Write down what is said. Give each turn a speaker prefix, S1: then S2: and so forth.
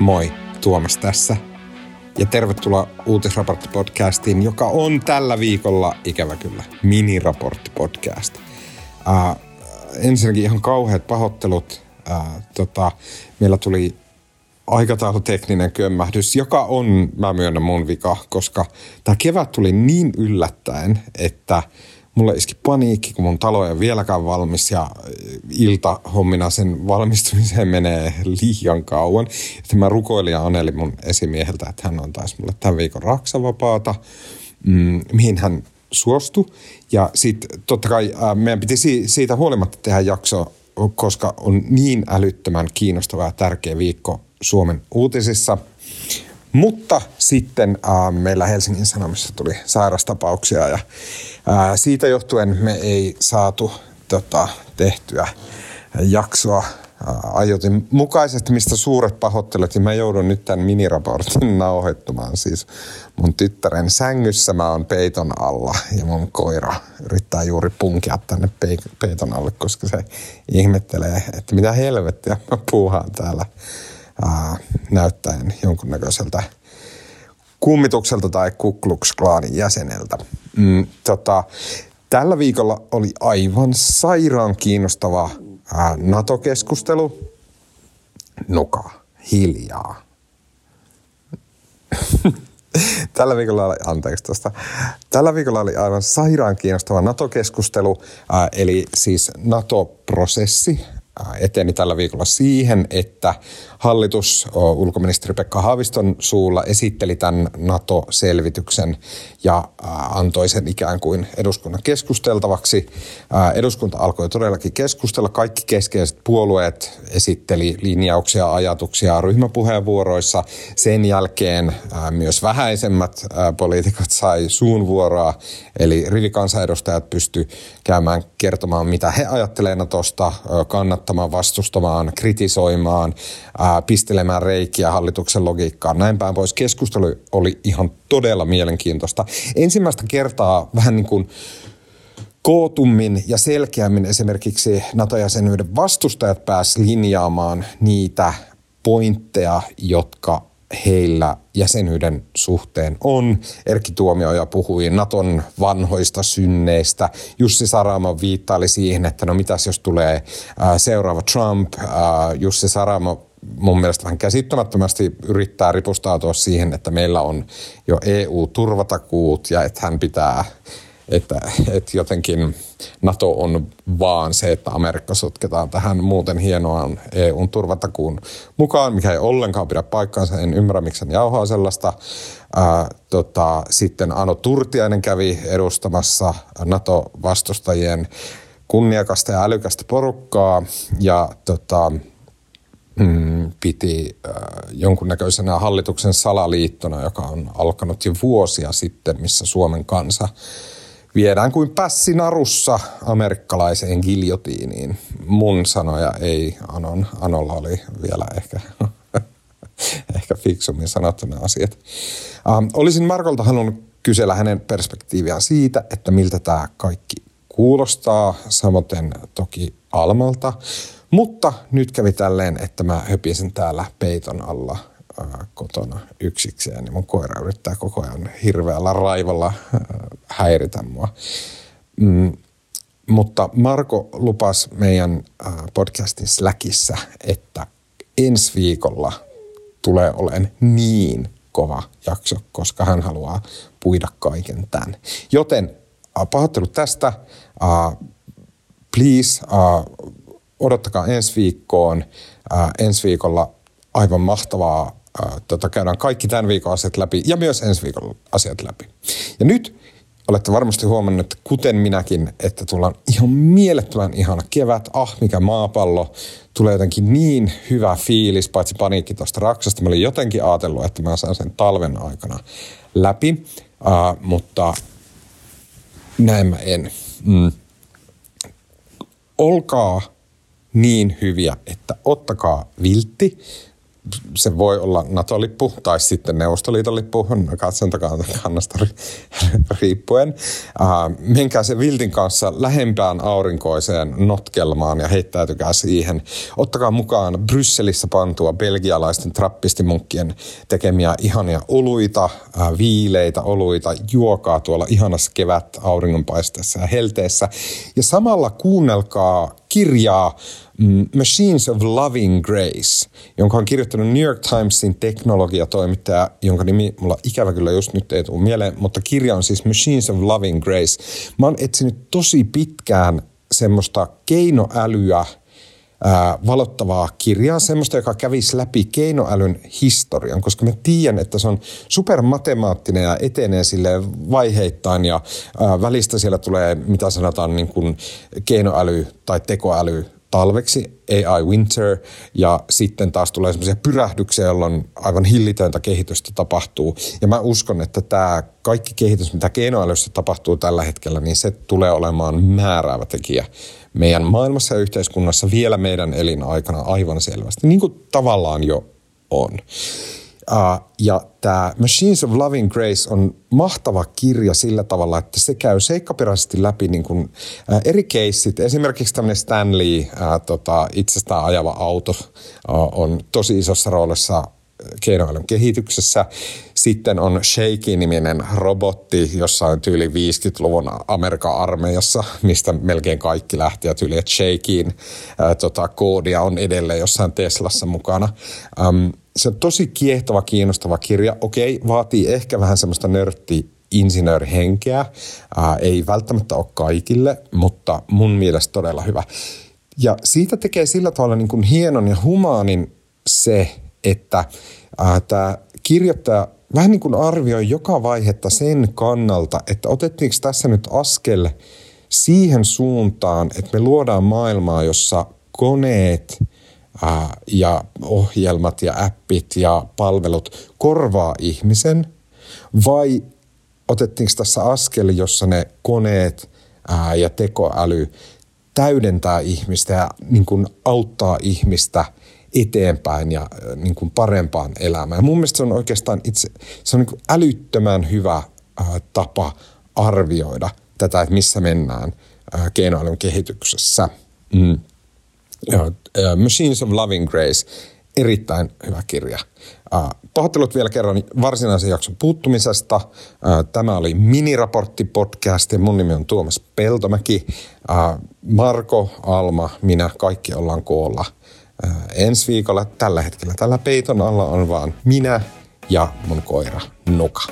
S1: Moi, Tuomas tässä. Ja tervetuloa Uutisraporttipodcastiin, joka on tällä viikolla, ikävä kyllä, miniraporttipodcast. Uh, ensinnäkin ihan kauheat pahoittelut. Uh, tota, meillä tuli aikataulutekninen kömmähdys, joka on, mä myönnän mun vika, koska tämä kevät tuli niin yllättäen, että – mulle iski paniikki, kun mun talo ei ole vieläkään valmis ja iltahommina sen valmistumiseen menee liian kauan. Että mä rukoilin ja anelin mun esimieheltä, että hän antaisi mulle tämän viikon raksavapaata, mm, mihin hän suostui. Ja sitten totta kai äh, meidän piti si- siitä huolimatta tehdä jakso, koska on niin älyttömän kiinnostava ja tärkeä viikko Suomen uutisissa – mutta sitten äh, meillä Helsingin Sanomissa tuli sairastapauksia ja äh, siitä johtuen me ei saatu tota, tehtyä jaksoa ajoitin mukaisesti, mistä suuret pahoittelut. Ja mä joudun nyt tämän miniraportin nauhoittamaan. Siis mun tyttären sängyssä mä oon peiton alla ja mun koira yrittää juuri punkia tänne peiton alle, koska se ihmettelee, että mitä helvettiä mä puuhaan täällä ää, näyttäen jonkunnäköiseltä kummitukselta tai Kuklux Klanin jäseneltä. Mm, tota, tällä viikolla oli aivan sairaan kiinnostava ää, NATO-keskustelu. Nuka, hiljaa. Tällä viikolla oli, anteeksi tosta, tällä viikolla oli aivan sairaan kiinnostava NATO-keskustelu, ää, eli siis NATO-prosessi, eteni tällä viikolla siihen, että hallitus ulkoministeri Pekka Haaviston suulla esitteli tämän NATO-selvityksen ja antoi sen ikään kuin eduskunnan keskusteltavaksi. Eduskunta alkoi todellakin keskustella. Kaikki keskeiset puolueet esitteli linjauksia, ajatuksia ryhmäpuheenvuoroissa. Sen jälkeen myös vähäisemmät poliitikot sai suunvuoroa, eli rivikansanedustajat pysty käymään kertomaan, mitä he ajattelevat Natosta, kannattamaan, vastustamaan, kritisoimaan, pistelemään reikiä hallituksen logiikkaan. Näin päin pois. Keskustelu oli ihan todella mielenkiintoista. Ensimmäistä kertaa vähän niin kuin kootummin ja selkeämmin esimerkiksi NATO-jäsenyyden vastustajat pääsivät linjaamaan niitä pointteja, jotka heillä jäsenyyden suhteen on. Erkki Tuomioja puhui Naton vanhoista synneistä. Jussi Saramo viittaili siihen, että no mitäs jos tulee seuraava Trump. Jussi Saramo mun mielestä vähän käsittämättömästi yrittää ripustautua siihen, että meillä on jo EU-turvatakuut ja että hän pitää, että, että jotenkin NATO on vaan se, että Amerikka sotketaan tähän muuten hienoaan EUn turvatakuun mukaan, mikä ei ollenkaan pidä paikkaansa. En ymmärrä, miksi hän jauhaa sellaista. Ää, tota, sitten Ano Turtiainen kävi edustamassa NATO-vastustajien kunniakasta ja älykästä porukkaa ja tota, mm, piti jonkunnäköisenä hallituksen salaliittona, joka on alkanut jo vuosia sitten, missä Suomen kansa viedään kuin pässi narussa amerikkalaiseen giljotiiniin. Mun sanoja ei, Anon, Anolla oli vielä ehkä, ehkä fiksummin sanottuna asiat. Ähm, olisin Markolta halunnut kysellä hänen perspektiiviään siitä, että miltä tämä kaikki kuulostaa, samoin toki Almalta. Mutta nyt kävi tälleen, että mä höpisin täällä peiton alla ää, kotona yksikseen, niin mun koira yrittää koko ajan hirveällä raivalla ää, häiritä mua. Mm, mutta Marko lupas meidän ää, podcastin Slackissa, että ensi viikolla tulee olemaan niin kova jakso, koska hän haluaa puida kaiken tämän. Joten pahoittelut tästä. Uh, please, odottakaa ensi viikkoon. Ensi viikolla aivan mahtavaa. Tota, käydään kaikki tämän viikon asiat läpi ja myös ensi viikon asiat läpi. Ja nyt olette varmasti huomannut, kuten minäkin, että tullaan ihan mielettömän ihana kevät. Ah, mikä maapallo. Tulee jotenkin niin hyvä fiilis, paitsi paniikki tuosta raksasta. Mä olin jotenkin ajatellut, että mä saan sen talven aikana läpi, uh, mutta näin mä en. Mm. Olkaa niin hyviä, että ottakaa viltti, se voi olla NATO-lippu tai sitten Neuvostoliiton lippu, katsontakannasta riippuen. Uh, menkää se viltin kanssa lähempään aurinkoiseen notkelmaan ja heittäytykää siihen. Ottakaa mukaan Brysselissä pantua belgialaisten trappistimunkkien tekemiä ihania oluita, uh, viileitä oluita. Juokaa tuolla ihanassa kevät auringonpaisteessa ja helteessä. Ja samalla kuunnelkaa kirjaa mm, Machines of Loving Grace, jonka on kirjoittanut New York Timesin teknologiatoimittaja, jonka nimi mulla ikävä kyllä just nyt ei tule mieleen, mutta kirja on siis Machines of Loving Grace. Mä oon etsinyt tosi pitkään semmoista keinoälyä, ää, valottavaa kirjaa, semmoista, joka kävisi läpi keinoälyn historian, koska mä tiedän, että se on supermatemaattinen ja etenee sille vaiheittain ja ää, välistä siellä tulee, mitä sanotaan, niin kuin keinoäly tai tekoäly talveksi, AI Winter, ja sitten taas tulee semmoisia pyrähdyksiä, jolloin aivan hillitöntä kehitystä tapahtuu. Ja mä uskon, että tämä kaikki kehitys, mitä keinoälyssä tapahtuu tällä hetkellä, niin se tulee olemaan määräävä tekijä meidän maailmassa ja yhteiskunnassa vielä meidän elinaikana aivan selvästi, niin kuin tavallaan jo on. Uh, ja tämä Machines of Loving Grace on mahtava kirja sillä tavalla, että se käy seikkaperäisesti läpi niin kuin, uh, eri keissit. Esimerkiksi tämmöinen Stanley, uh, tota, itsestään ajava auto, uh, on tosi isossa roolissa keinoälyn kehityksessä. Sitten on Shaky-niminen robotti jossain tyyli 50-luvun Amerikan armeijassa, mistä melkein kaikki lähti ja tyyli, että tota, koodia on edelleen jossain Teslassa mukana. Um, se on tosi kiehtova, kiinnostava kirja. Okei, vaatii ehkä vähän semmoista nörtti insinöörihenkeä. Ää, ei välttämättä ole kaikille, mutta mun mielestä todella hyvä. Ja siitä tekee sillä tavalla niin kuin hienon ja humaanin se, että tämä kirjoittaja vähän niin kuin arvioi joka vaihetta sen kannalta, että otettiinko tässä nyt askel siihen suuntaan, että me luodaan maailmaa, jossa koneet – ja ohjelmat ja appit ja palvelut korvaa ihmisen vai otettiinko tässä askel, jossa ne koneet ja tekoäly täydentää ihmistä ja niin kuin auttaa ihmistä eteenpäin ja niin kuin parempaan elämään. Mun mielestä se on oikeastaan itse, se on niin kuin älyttömän hyvä tapa arvioida tätä, että missä mennään keinoälyn kehityksessä. Mm. Machines of Loving Grace, erittäin hyvä kirja. Pahoittelut vielä kerran varsinaisen jakson puuttumisesta. Tämä oli miniraportti podcast ja mun nimi on Tuomas Peltomäki. Marko, Alma, minä, kaikki ollaan koolla ensi viikolla. Tällä hetkellä tällä peiton alla on vaan minä ja mun koira Nuka.